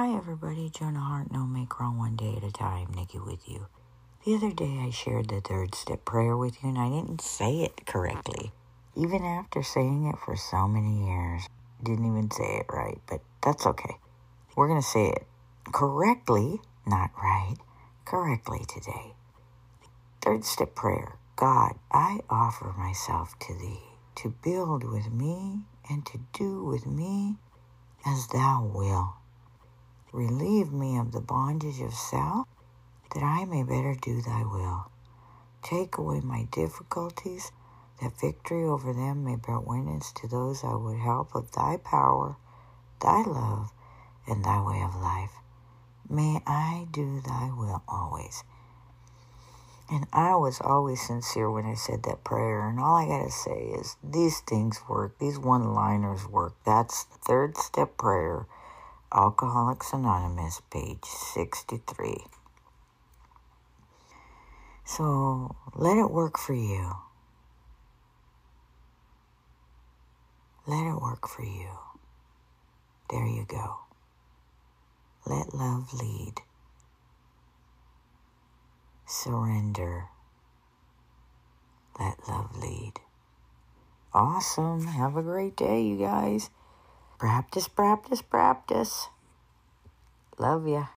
Hi, everybody. Jonah Hart, no make wrong one day at a time. Nikki with you. The other day, I shared the third step prayer with you, and I didn't say it correctly. Even after saying it for so many years, didn't even say it right, but that's okay. We're going to say it correctly, not right, correctly today. Third step prayer God, I offer myself to thee to build with me and to do with me as thou wilt. Relieve me of the bondage of self, that I may better do thy will. Take away my difficulties, that victory over them may bear witness to those I would help of thy power, thy love, and thy way of life. May I do thy will always. And I was always sincere when I said that prayer. And all I got to say is these things work. These one liners work. That's third step prayer. Alcoholics Anonymous, page 63. So let it work for you. Let it work for you. There you go. Let love lead surrender. Let love lead. Awesome. Have a great day, you guys. Practice, practice, practice. Love ya.